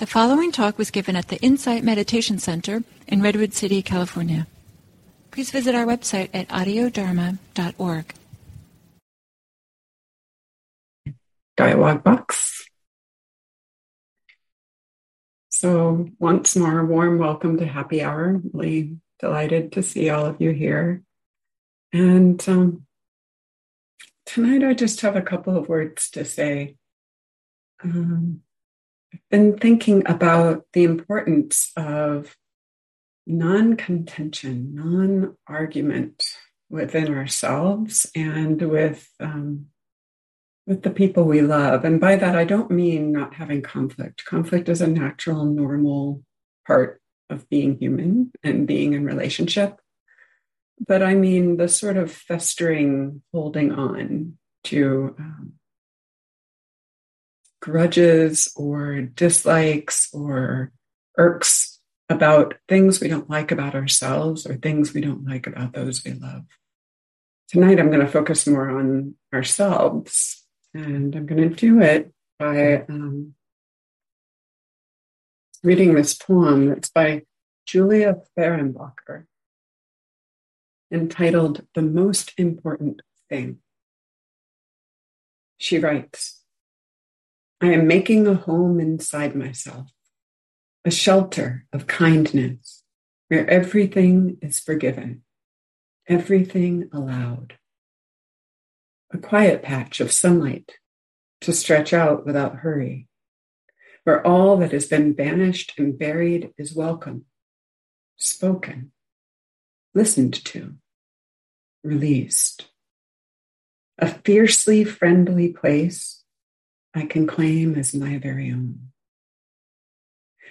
The following talk was given at the Insight Meditation Center in Redwood City, California. Please visit our website at audiodharma.org. Dialogue box. So, once more, warm welcome to Happy Hour. Really delighted to see all of you here. And um, tonight, I just have a couple of words to say. Um, been thinking about the importance of non contention, non argument within ourselves and with, um, with the people we love. And by that, I don't mean not having conflict. Conflict is a natural, normal part of being human and being in relationship. But I mean the sort of festering, holding on to um, grudges or dislikes or irks about things we don't like about ourselves or things we don't like about those we love. Tonight, I'm going to focus more on ourselves, and I'm going to do it by um, reading this poem that's by Julia Fehrenbacher entitled The Most Important Thing. She writes, I am making a home inside myself, a shelter of kindness where everything is forgiven, everything allowed. A quiet patch of sunlight to stretch out without hurry, where all that has been banished and buried is welcome, spoken, listened to, released. A fiercely friendly place I can claim as my very own.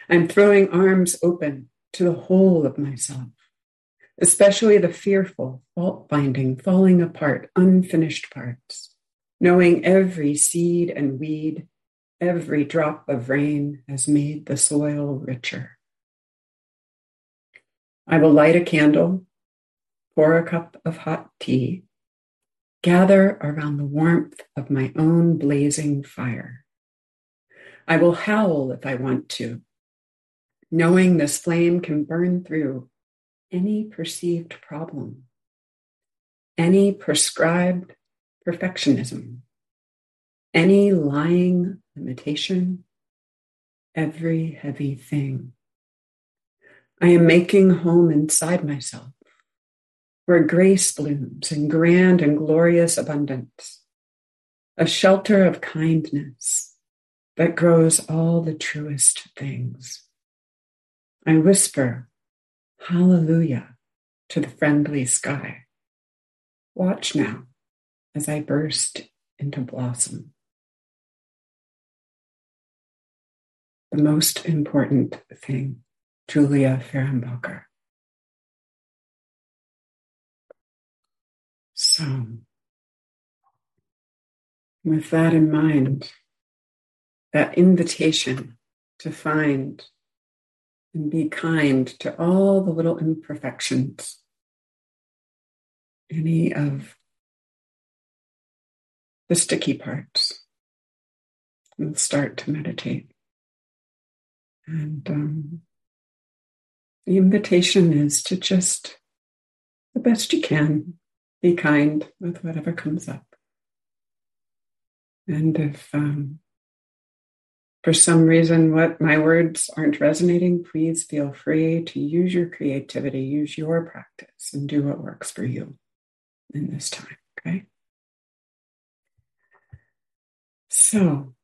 I'm throwing arms open to the whole of myself, especially the fearful, fault finding, falling apart, unfinished parts, knowing every seed and weed, every drop of rain has made the soil richer. I will light a candle, pour a cup of hot tea, gather around the warmth of my own blazing fire. I will howl if I want to, knowing this flame can burn through any perceived problem, any prescribed perfectionism, any lying limitation, every heavy thing. I am making home inside myself where grace blooms in grand and glorious abundance, a shelter of kindness that grows all the truest things. I whisper, Hallelujah, to the friendly sky. Watch now as I burst into blossom. The most important thing, Julia Fehrenbacher. So, with that in mind, that invitation to find and be kind to all the little imperfections, any of the sticky parts, and start to meditate. And um, the invitation is to just, the best you can, be kind with whatever comes up. And if um, for some reason what my words aren't resonating, please feel free to use your creativity, use your practice, and do what works for you in this time. Okay. So,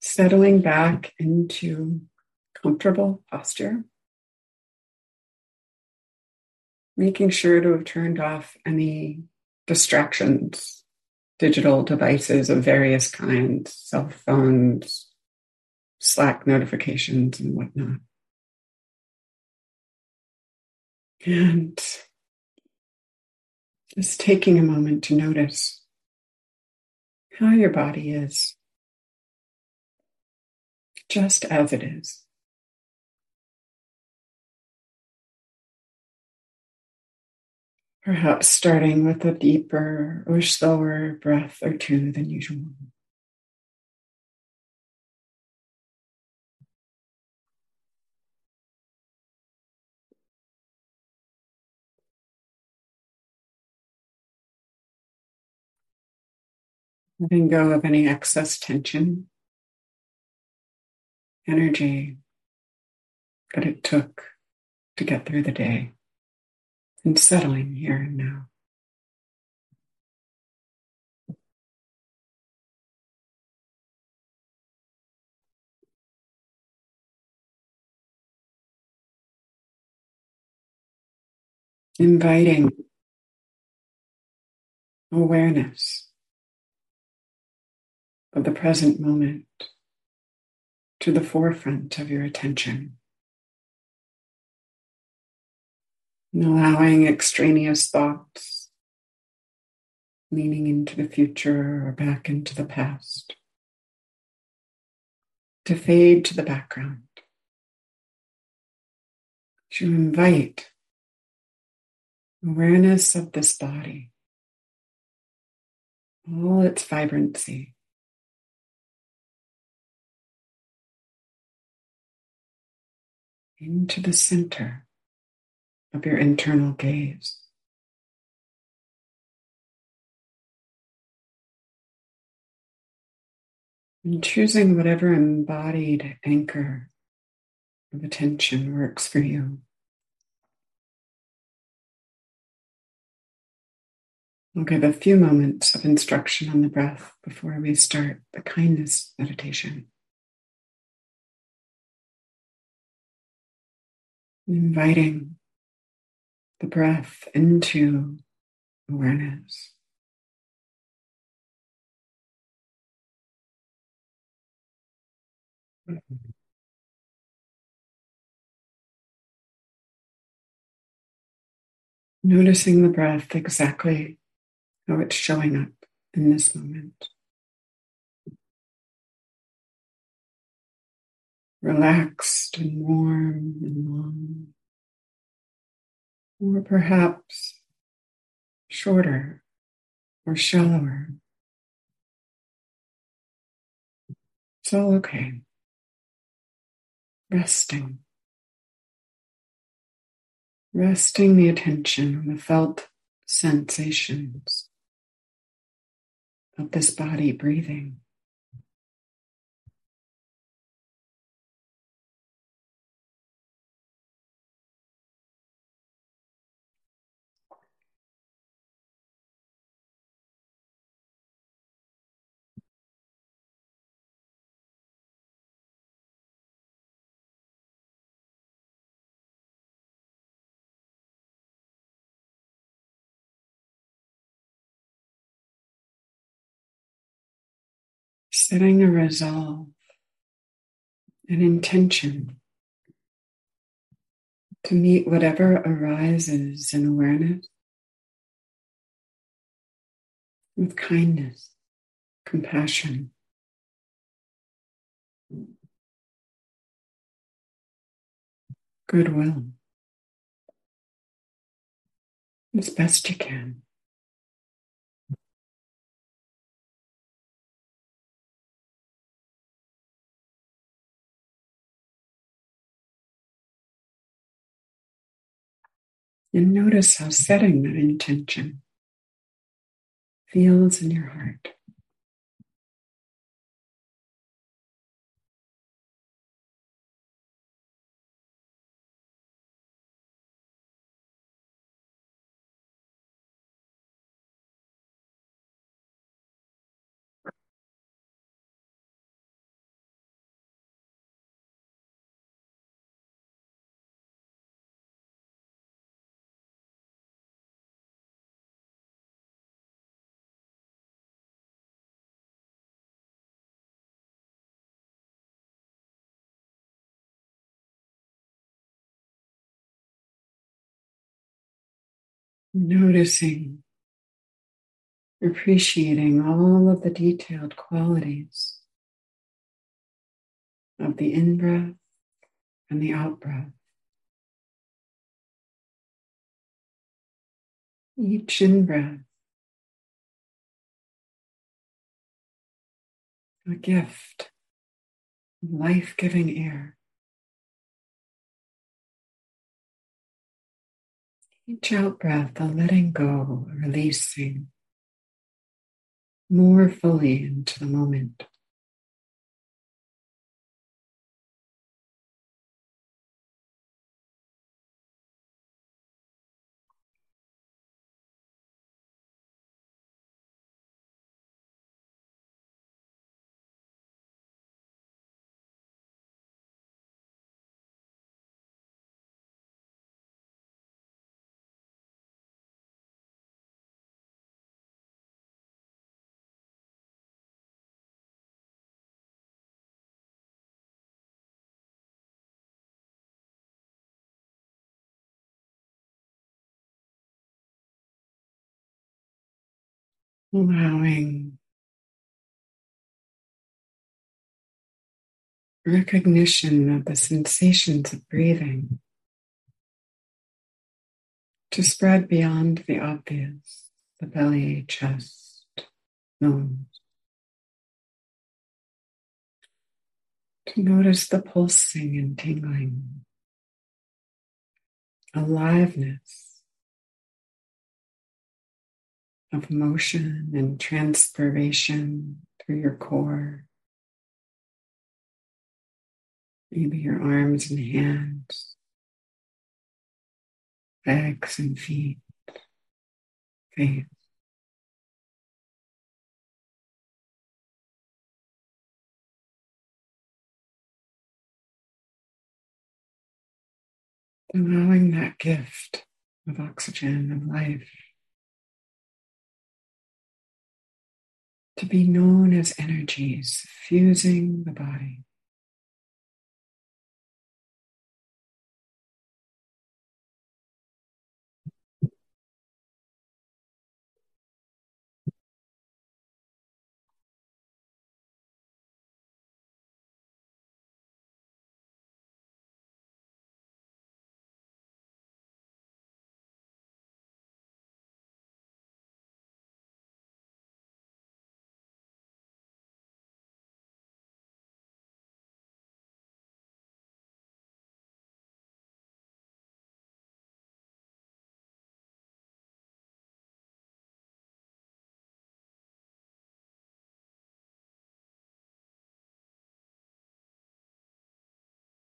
settling back into comfortable posture making sure to have turned off any distractions, digital devices of various kinds, cell phones, Slack notifications, and whatnot. And just taking a moment to notice how your body is, just as it is. Perhaps starting with a deeper or slower breath or two than usual. letting go of any excess tension, energy that it took to get through the day and settling here and now. Inviting awareness of the present moment to the forefront of your attention. And allowing extraneous thoughts leaning into the future or back into the past to fade to the background. To invite awareness of this body, all its vibrancy. Into the center of your internal gaze. And choosing whatever embodied anchor of attention works for you. We'll give a few moments of instruction on the breath before we start the kindness meditation. Inviting the breath into awareness. Noticing the breath exactly how it's showing up in this moment. Relaxed and warm and long, or perhaps shorter or shallower. It's all okay. Resting. Resting the attention on the felt sensations of this body breathing. Setting a resolve, an intention to meet whatever arises in awareness with kindness, compassion. Goodwill as best you can. And notice how setting that intention feels in your heart. Noticing, appreciating all of the detailed qualities of the in breath and the out breath. Each in breath, a gift, life giving air. Each out breath, a letting go, releasing, more fully into the moment. Allowing recognition of the sensations of breathing to spread beyond the obvious, the belly, chest, nose. To notice the pulsing and tingling, aliveness of motion and transpiration through your core. Maybe your arms and hands, legs and feet, face. Allowing that gift of oxygen, of life, to be known as energies fusing the body.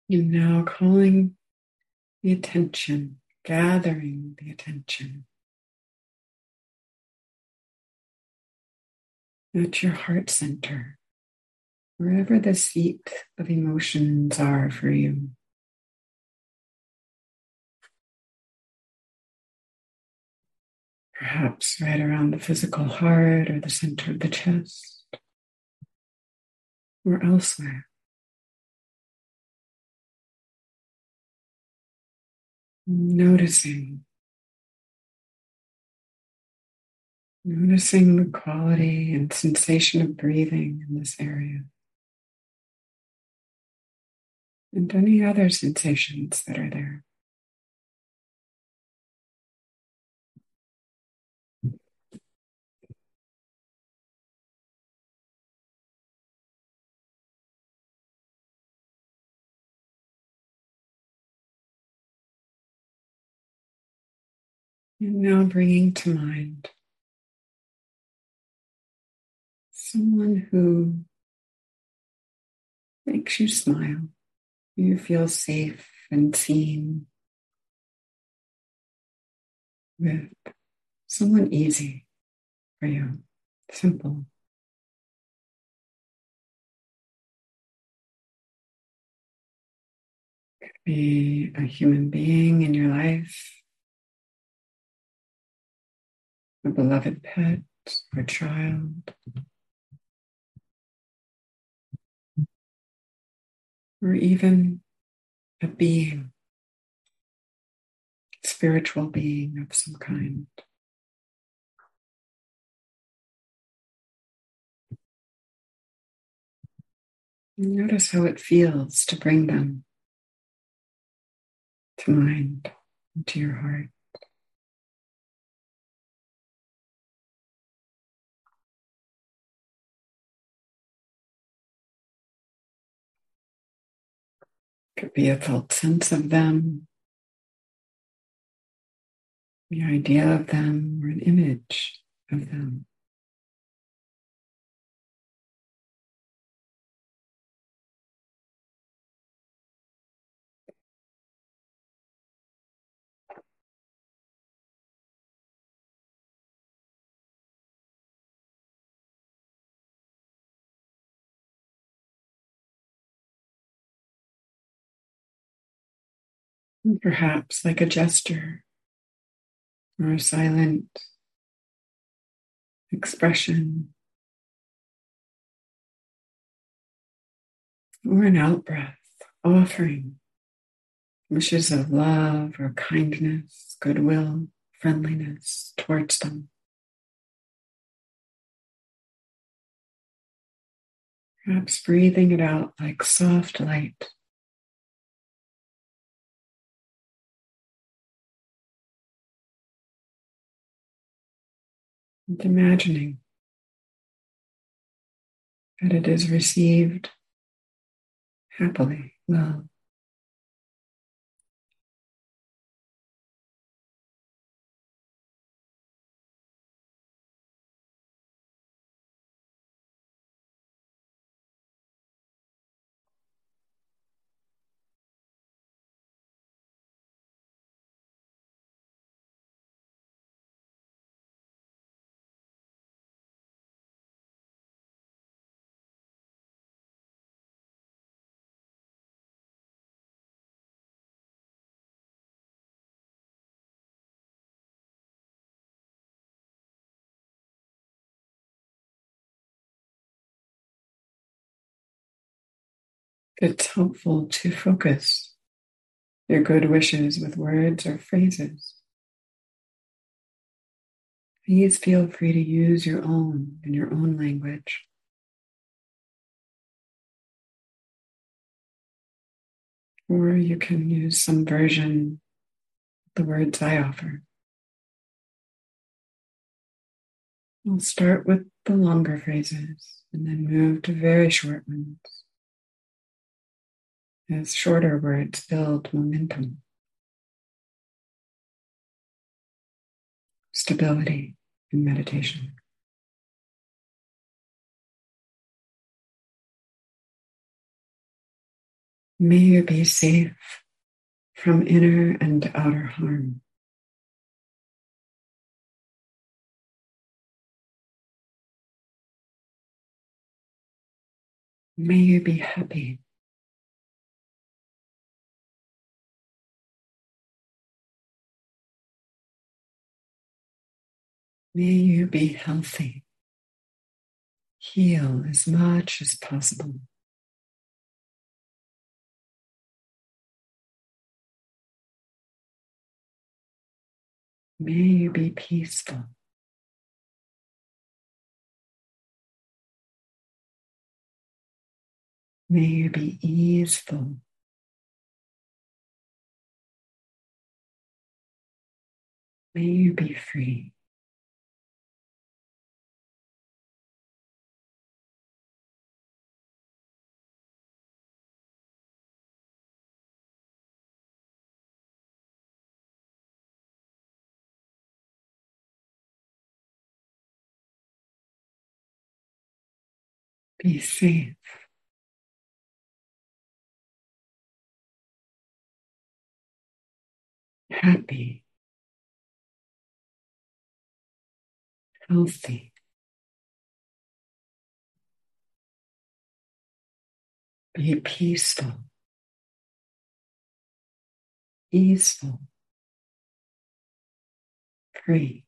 You're now calling the attention, gathering the attention at your heart center, wherever the seat of emotions are for you. Perhaps right around the physical heart or the center of the chest or elsewhere. Noticing. Noticing the quality and sensation of breathing in this area. And any other sensations that are there. And now bringing to mind someone who makes you smile. You feel safe and seen with someone easy for you, simple. Could be a human being in your life a beloved pet or child. Or even a being, spiritual being of some kind. Notice how it feels to bring them to mind, to your heart. Could be a felt sense of them, the idea of them, or an image of them. Perhaps like a gesture or a silent expression or an out breath offering wishes of love or kindness, goodwill, friendliness towards them. Perhaps breathing it out like soft light. And imagining that it is received happily, well. It's helpful to focus your good wishes with words or phrases. Please feel free to use your own in your own language. Or you can use some version of the words I offer. I'll start with the longer phrases and then move to very short ones as shorter where words build momentum, stability in meditation. May you be safe from inner and outer harm. May you be happy May you be healthy. Heal as much as possible. May you be peaceful. May you be easeful. May you be free. Be safe. Happy. Healthy. Be peaceful. Easeful. Free.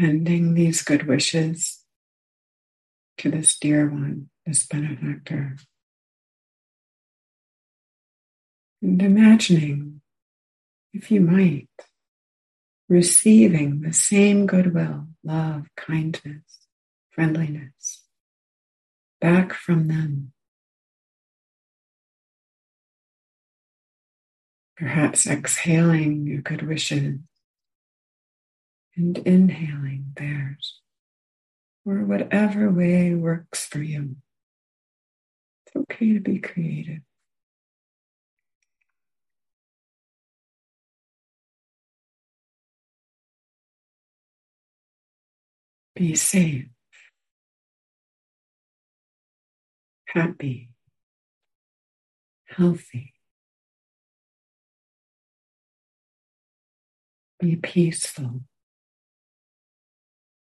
Sending these good wishes to this dear one, this benefactor. And imagining, if you might, receiving the same goodwill, love, kindness, friendliness back from them. Perhaps exhaling your good wishes and inhaling theirs, or whatever way works for you. It's okay to be creative. Be safe, happy, healthy. Be peaceful,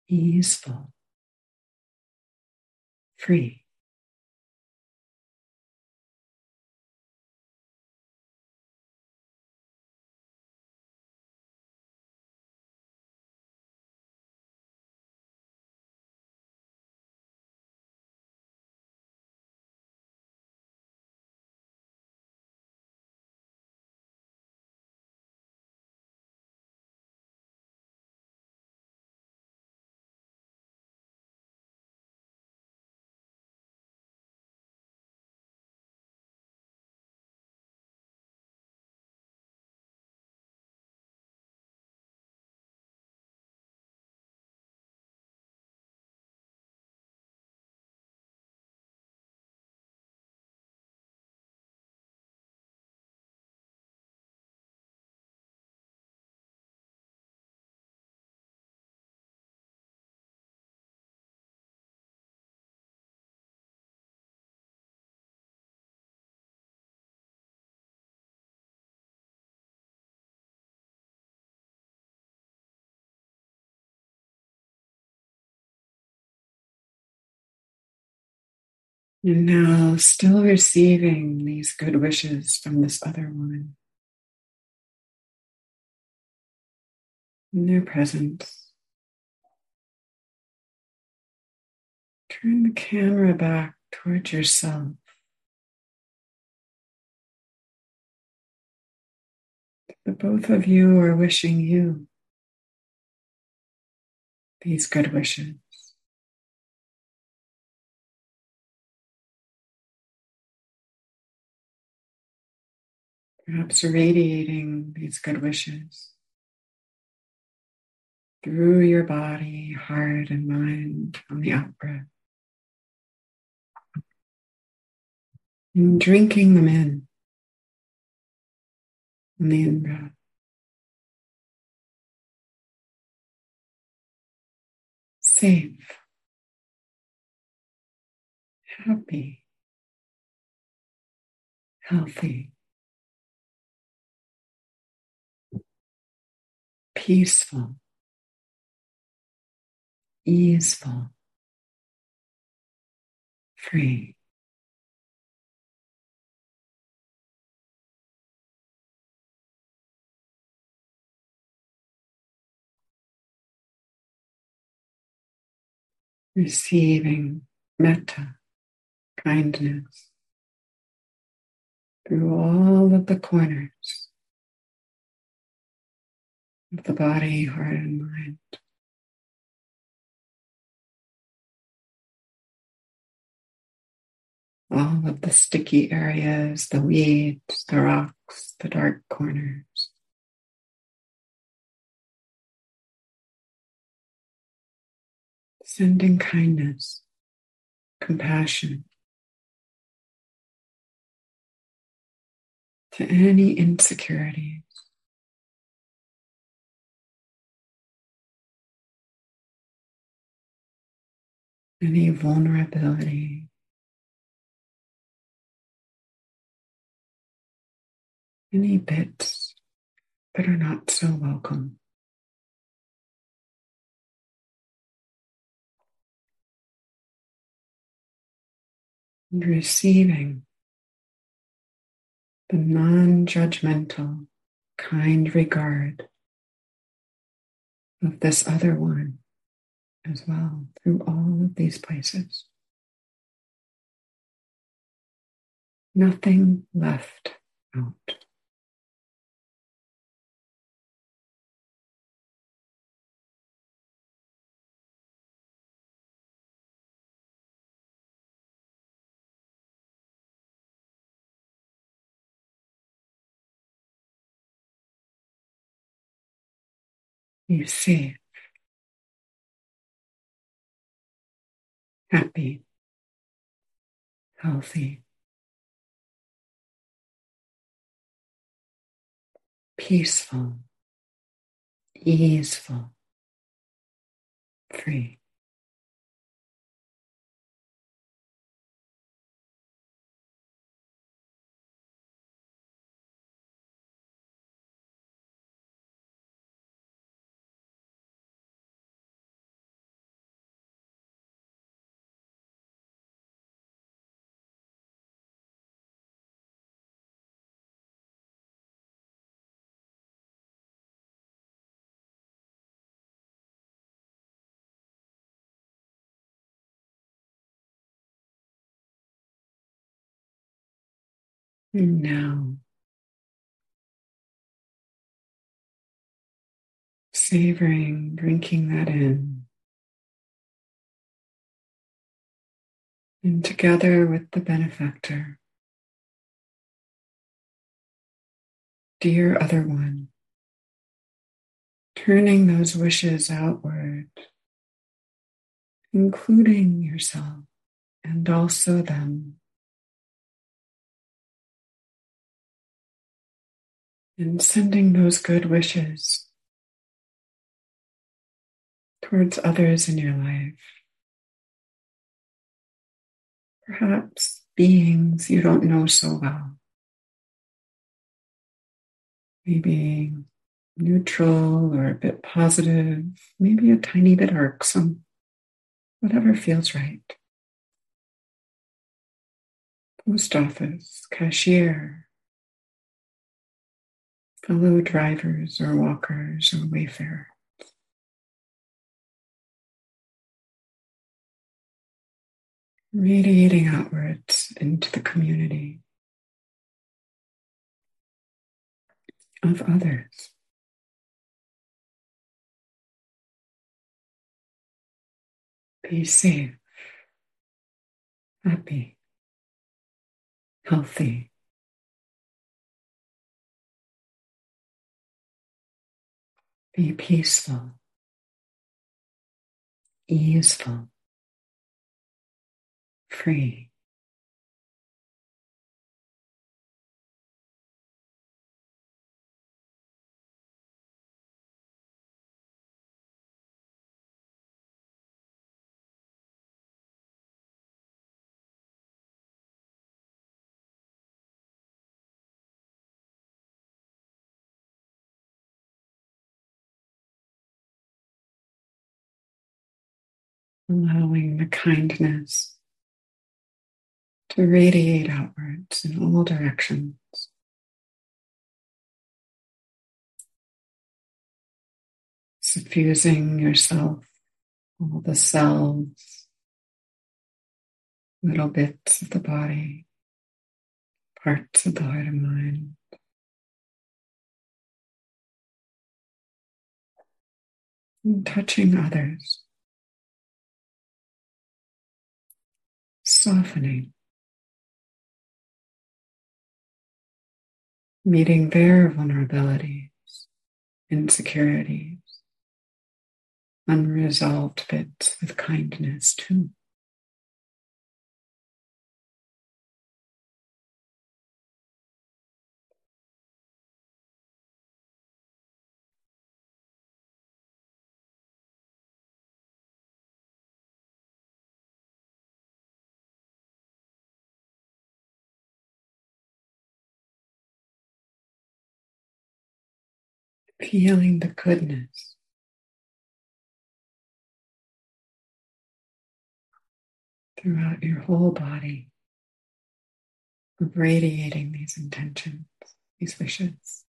easeful, free. And now, still receiving these good wishes from this other woman in their presence. Turn the camera back towards yourself. The both of you are wishing you these good wishes. Perhaps radiating these good wishes through your body, heart, and mind on the out breath. And drinking them in on the in breath. Safe, happy, healthy. Peaceful, easeful, free. Receiving metta, kindness, through all of the corners of the body, heart, and mind. All of the sticky areas, the weeds, the rocks, the dark corners. Sending kindness, compassion to any insecurities. Any vulnerability. Any bits that are not so welcome. And receiving the non judgmental, kind regard of this other one as well through all of these places. Nothing left out. Be safe, happy, healthy, peaceful, easeful, free. Now, savoring, drinking that in. And together with the benefactor, dear other one, turning those wishes outward, including yourself and also them. And sending those good wishes towards others in your life. Perhaps beings you don't know so well. Maybe neutral or a bit positive, maybe a tiny bit irksome, whatever feels right. Post office, cashier, fellow drivers or walkers or wayfarers. Radiating outwards into the community of others. Be safe, happy, healthy, Be peaceful, easeful, free. Allowing the kindness to radiate outwards in all directions. Suffusing yourself, all the cells, little bits of the body, parts of the heart and mind. And touching others. Softening, meeting their vulnerabilities, insecurities, unresolved bits with kindness too. Feeling the goodness. Throughout your whole body, radiating these intentions, these wishes.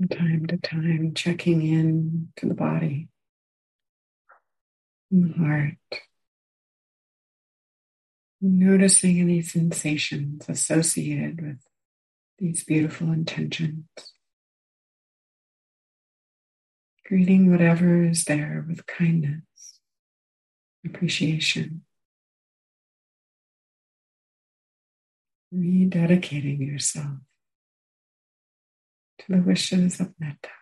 From time to time, checking in to the body and the heart. Noticing any sensations associated with these beautiful intentions. Greeting whatever is there with kindness, appreciation. Rededicating yourself the wishes of metta.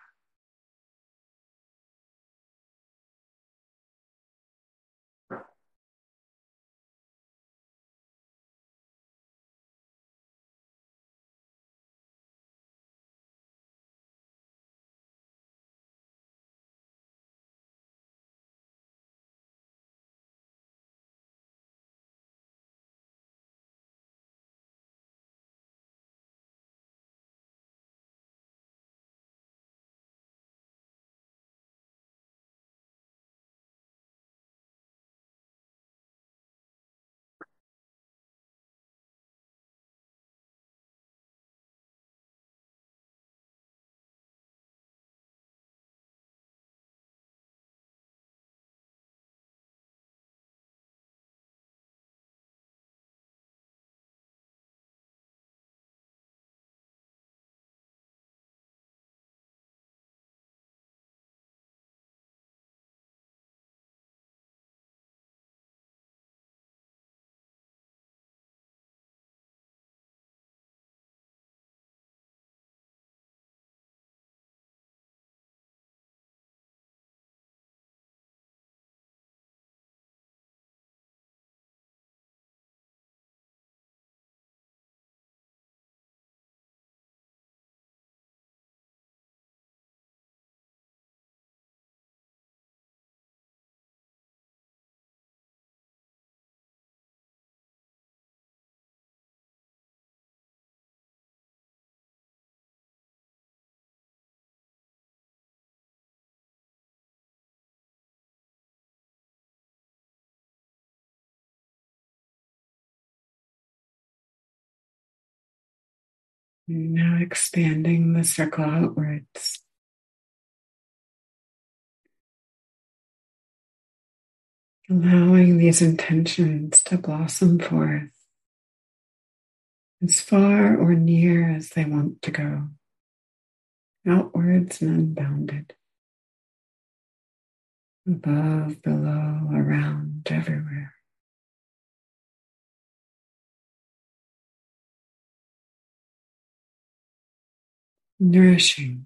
Now expanding the circle outwards. Allowing these intentions to blossom forth as far or near as they want to go, outwards and unbounded, above, below, around, everywhere. Nourishing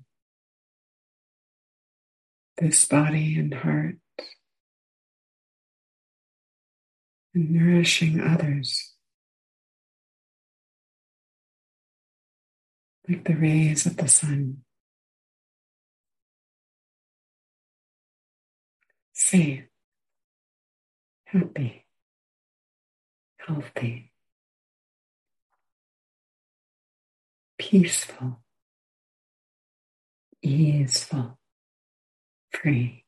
this body and heart, and nourishing others like the rays of the sun. Safe, happy, healthy, peaceful easeful, free.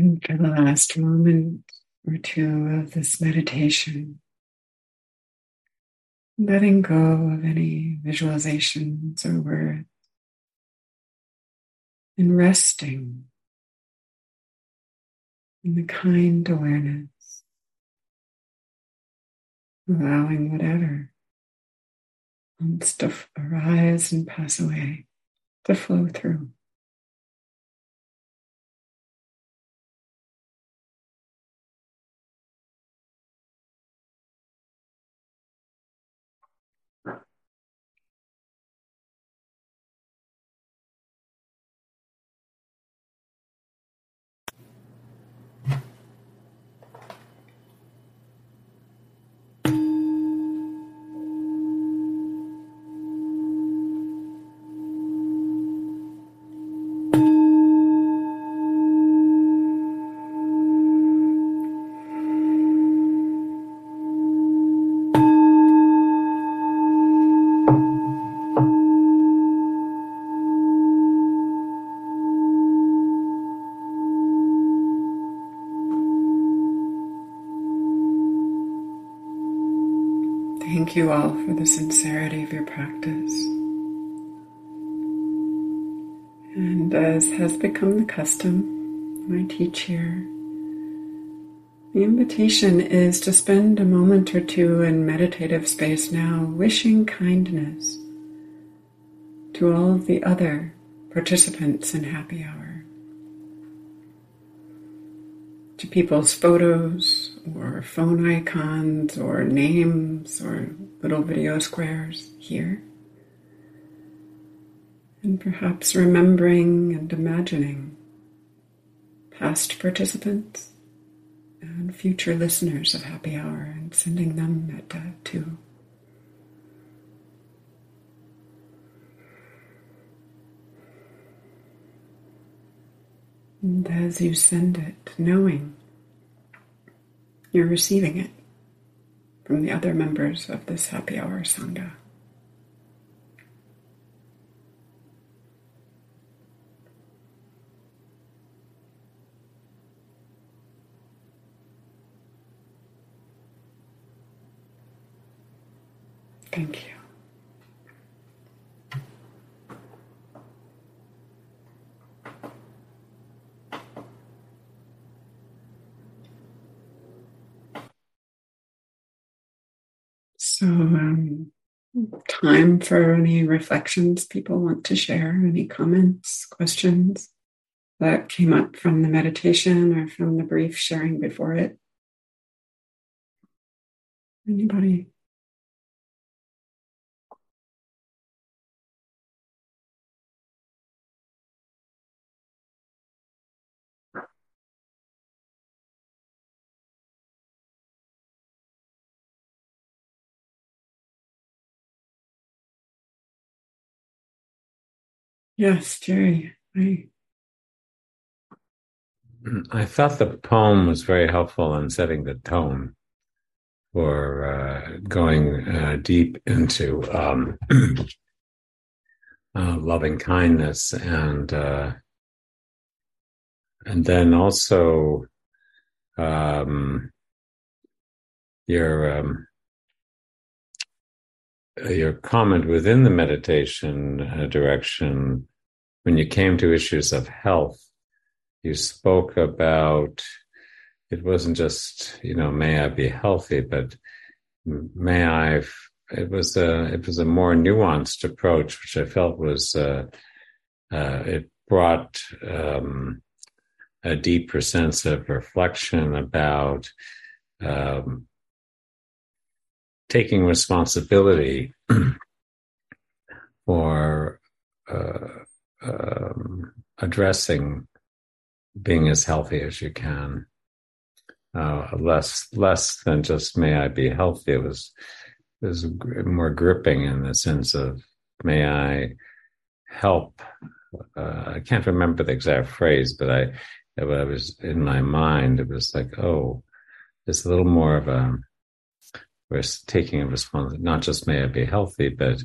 And for the last moment or two of this meditation, letting go of any visualizations or words and resting in the kind awareness, allowing whatever wants to arise and pass away to flow through. Thank you all for the sincerity of your practice. And as has become the custom, I teach here, the invitation is to spend a moment or two in meditative space now, wishing kindness to all of the other participants in happy hour. To people's photos, or phone icons or names or little video squares here. And perhaps remembering and imagining past participants and future listeners of Happy Hour and sending them metta uh, too. And as you send it, knowing you're receiving it from the other members of this happy hour Sangha. Thank you. So, um, time for any reflections people want to share, any comments, questions that came up from the meditation or from the brief sharing before it. Anybody? Yes, Jerry. I... I thought the poem was very helpful in setting the tone for uh, going uh, deep into um, uh, loving kindness and uh, and then also um, your um, your comment within the meditation uh, direction when you came to issues of health, you spoke about it wasn't just you know may I be healthy, but may I. It was a it was a more nuanced approach, which I felt was uh, uh, it brought um, a deeper sense of reflection about um, taking responsibility for uh, um, addressing being as healthy as you can. Uh, less less than just may I be healthy. It was it was more gripping in the sense of may I help. Uh, I can't remember the exact phrase, but I it was in my mind. It was like, oh, it's a little more of a we're taking a response. Not just may I be healthy, but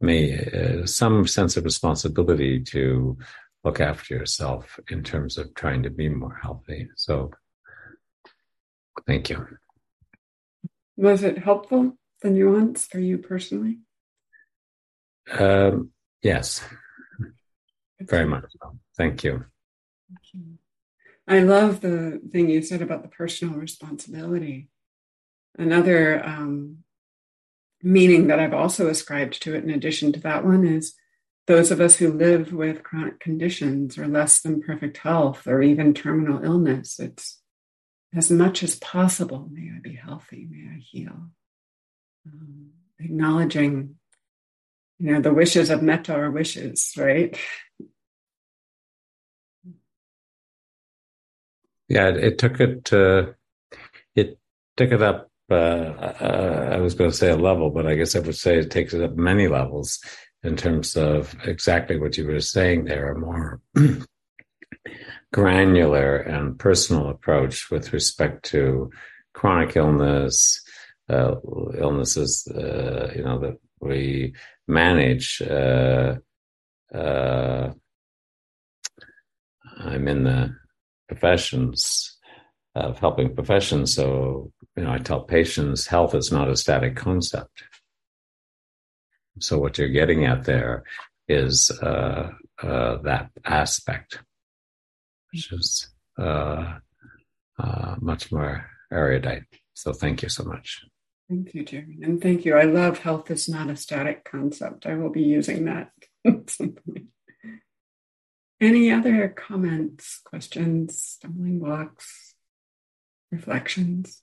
me uh, some sense of responsibility to look after yourself in terms of trying to be more healthy. So thank you. Was it helpful, the nuance for you personally? Um, yes, very much so. Thank you. Thank you. I love the thing you said about the personal responsibility. Another um, meaning that I've also ascribed to it, in addition to that one, is those of us who live with chronic conditions or less than perfect health or even terminal illness. It's as much as possible, may I be healthy, may I heal. Um, acknowledging, you know, the wishes of metta are wishes, right? Yeah, it, took it. Uh, it took it up. Uh, I was going to say a level, but I guess I would say it takes it up many levels in terms of exactly what you were saying there, a more granular and personal approach with respect to chronic illness, uh, illnesses, uh, you know, that we manage. Uh, uh I'm in the professions of helping professions. So, you know, I tell patients health is not a static concept. So what you're getting at there is uh, uh, that aspect, which is uh, uh much more erudite. So thank you so much. Thank you, Jerry. And thank you. I love health is not a static concept. I will be using that Any other comments, questions, stumbling blocks, reflections?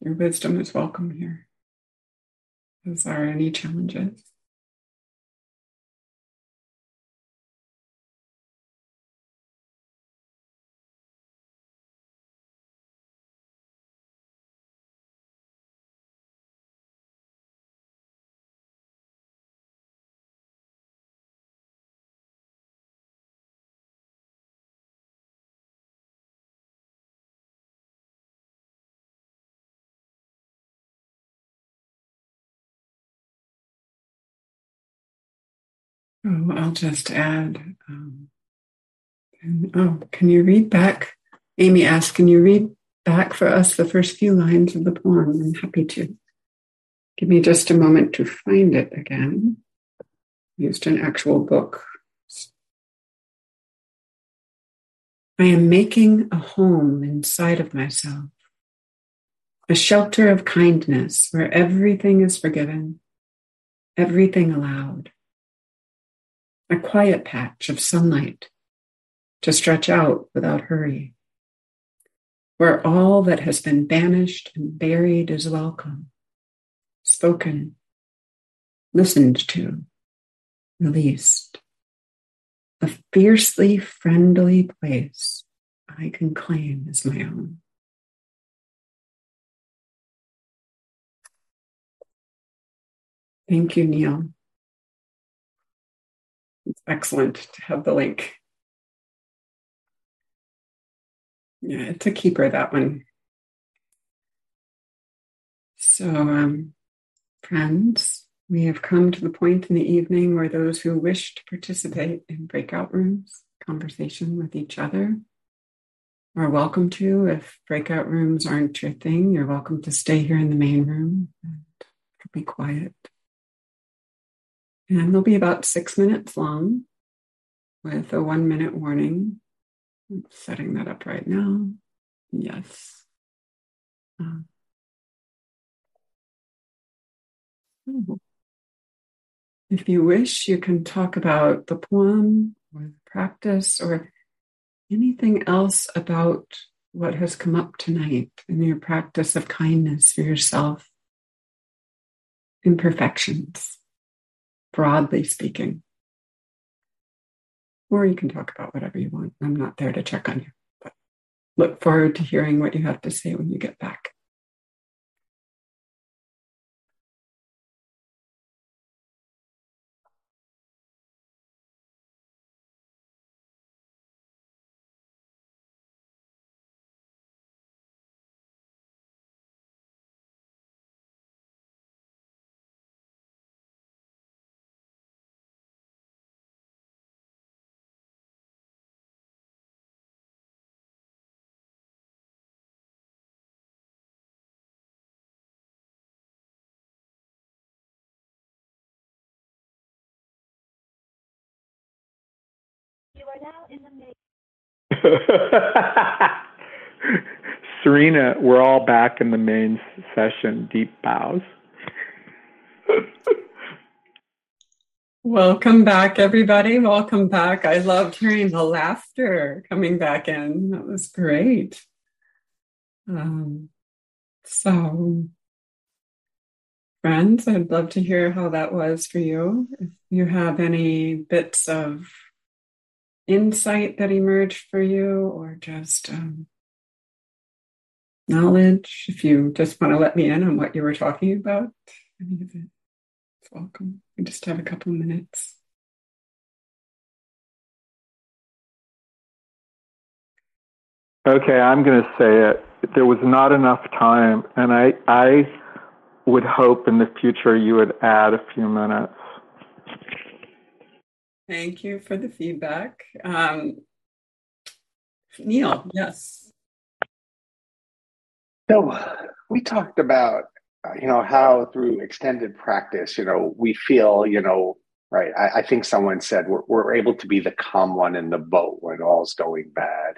Your wisdom is welcome here. Those are any challenges. Oh, I'll just add. Um, and, oh, can you read back? Amy asked, can you read back for us the first few lines of the poem? I'm happy to. Give me just a moment to find it again. Used an actual book. I am making a home inside of myself, a shelter of kindness where everything is forgiven, everything allowed a quiet patch of sunlight to stretch out without hurry, where all that has been banished and buried is welcome, spoken, listened to, released. A fiercely friendly place I can claim as my own. Thank you, Neil. It's excellent to have the link. Yeah, it's a keeper, that one. So, um, friends, we have come to the point in the evening where those who wish to participate in breakout rooms, conversation with each other, are welcome to. If breakout rooms aren't your thing, you're welcome to stay here in the main room and be quiet. And they'll be about six minutes long with a one minute warning. I'm setting that up right now. Yes. Uh, if you wish, you can talk about the poem or the practice or anything else about what has come up tonight in your practice of kindness for yourself, imperfections broadly speaking. Or you can talk about whatever you want. I'm not there to check on you, but look forward to hearing what you have to say when you get back. Are in the main. Serena, we're all back in the main session. Deep bows. Welcome back, everybody. Welcome back. I loved hearing the laughter coming back in. That was great. Um, so, friends, I'd love to hear how that was for you. If you have any bits of insight that emerged for you, or just um, knowledge, if you just want to let me in on what you were talking about, any of it, it's welcome. We just have a couple of minutes. Okay, I'm going to say it. There was not enough time, and I, I would hope in the future you would add a few minutes. Thank you for the feedback. Um, Neil, yes. So we talked about, uh, you know, how through extended practice, you know, we feel, you know, right. I, I think someone said we're, we're able to be the calm one in the boat when all's going bad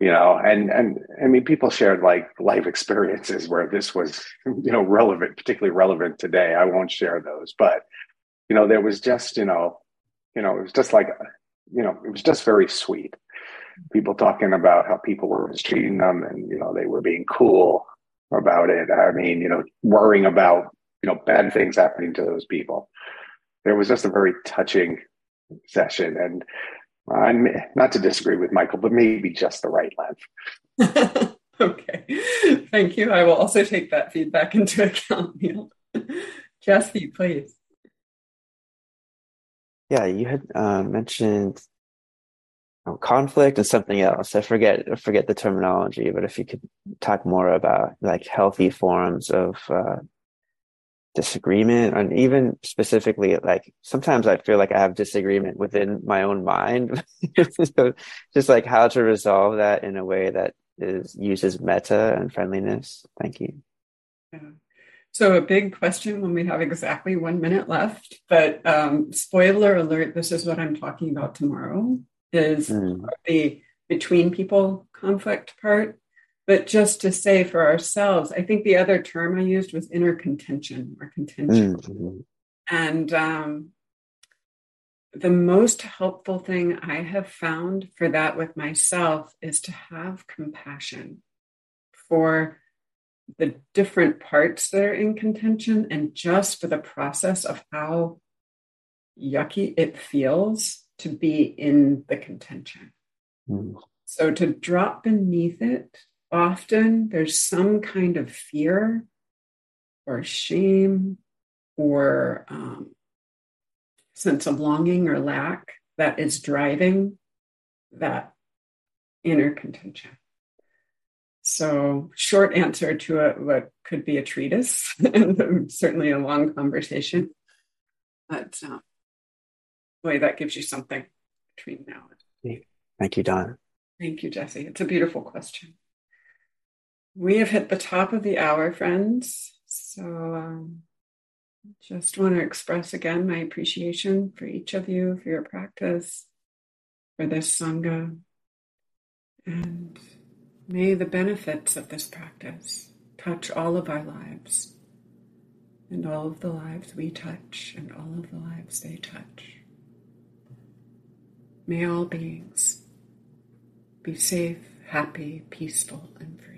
you know and and i mean people shared like life experiences where this was you know relevant particularly relevant today i won't share those but you know there was just you know you know it was just like you know it was just very sweet people talking about how people were mistreating them and you know they were being cool about it i mean you know worrying about you know bad things happening to those people there was just a very touching session and I'm not to disagree with Michael, but maybe just the right length. okay, thank you. I will also take that feedback into account. Jesse, please. Yeah, you had uh, mentioned oh, conflict and something else. I forget I forget the terminology, but if you could talk more about like healthy forms of uh, disagreement and even specifically like sometimes i feel like i have disagreement within my own mind so just like how to resolve that in a way that is uses metta and friendliness thank you yeah. So a big question when we have exactly one minute left but um, spoiler alert this is what i'm talking about tomorrow is mm. the between people conflict part but just to say for ourselves, I think the other term I used was inner contention or contention. Mm-hmm. And um, the most helpful thing I have found for that with myself is to have compassion for the different parts that are in contention and just for the process of how yucky it feels to be in the contention. Mm. So to drop beneath it often there's some kind of fear or shame or um, sense of longing or lack that is driving that inner contention. So, short answer to a, what could be a treatise, and certainly a long conversation. But um, boy, that gives you something between now and. Thank you, Dawn. Thank you, Jesse. It's a beautiful question. We have hit the top of the hour, friends. So um, just want to express again my appreciation for each of you, for your practice, for this Sangha. And may the benefits of this practice touch all of our lives and all of the lives we touch and all of the lives they touch. May all beings be safe, happy, peaceful, and free.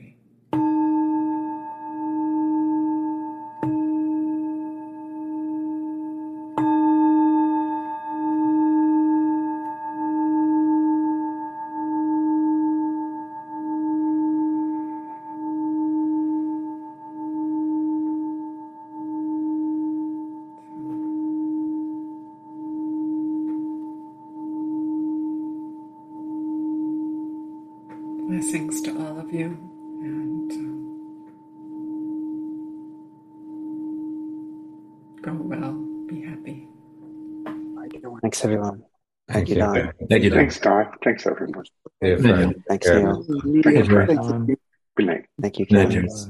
Thanks, everyone. Thank, Thank you, Dawn. Thank you, Dawn. Thanks, Dawn. Thanks, everyone. Yeah, Thank you. Thanks, Neil. Thank you. Good night. Thank you, Good night, Karen. James.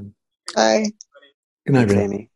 Hi. Good night, Thanks, Amy.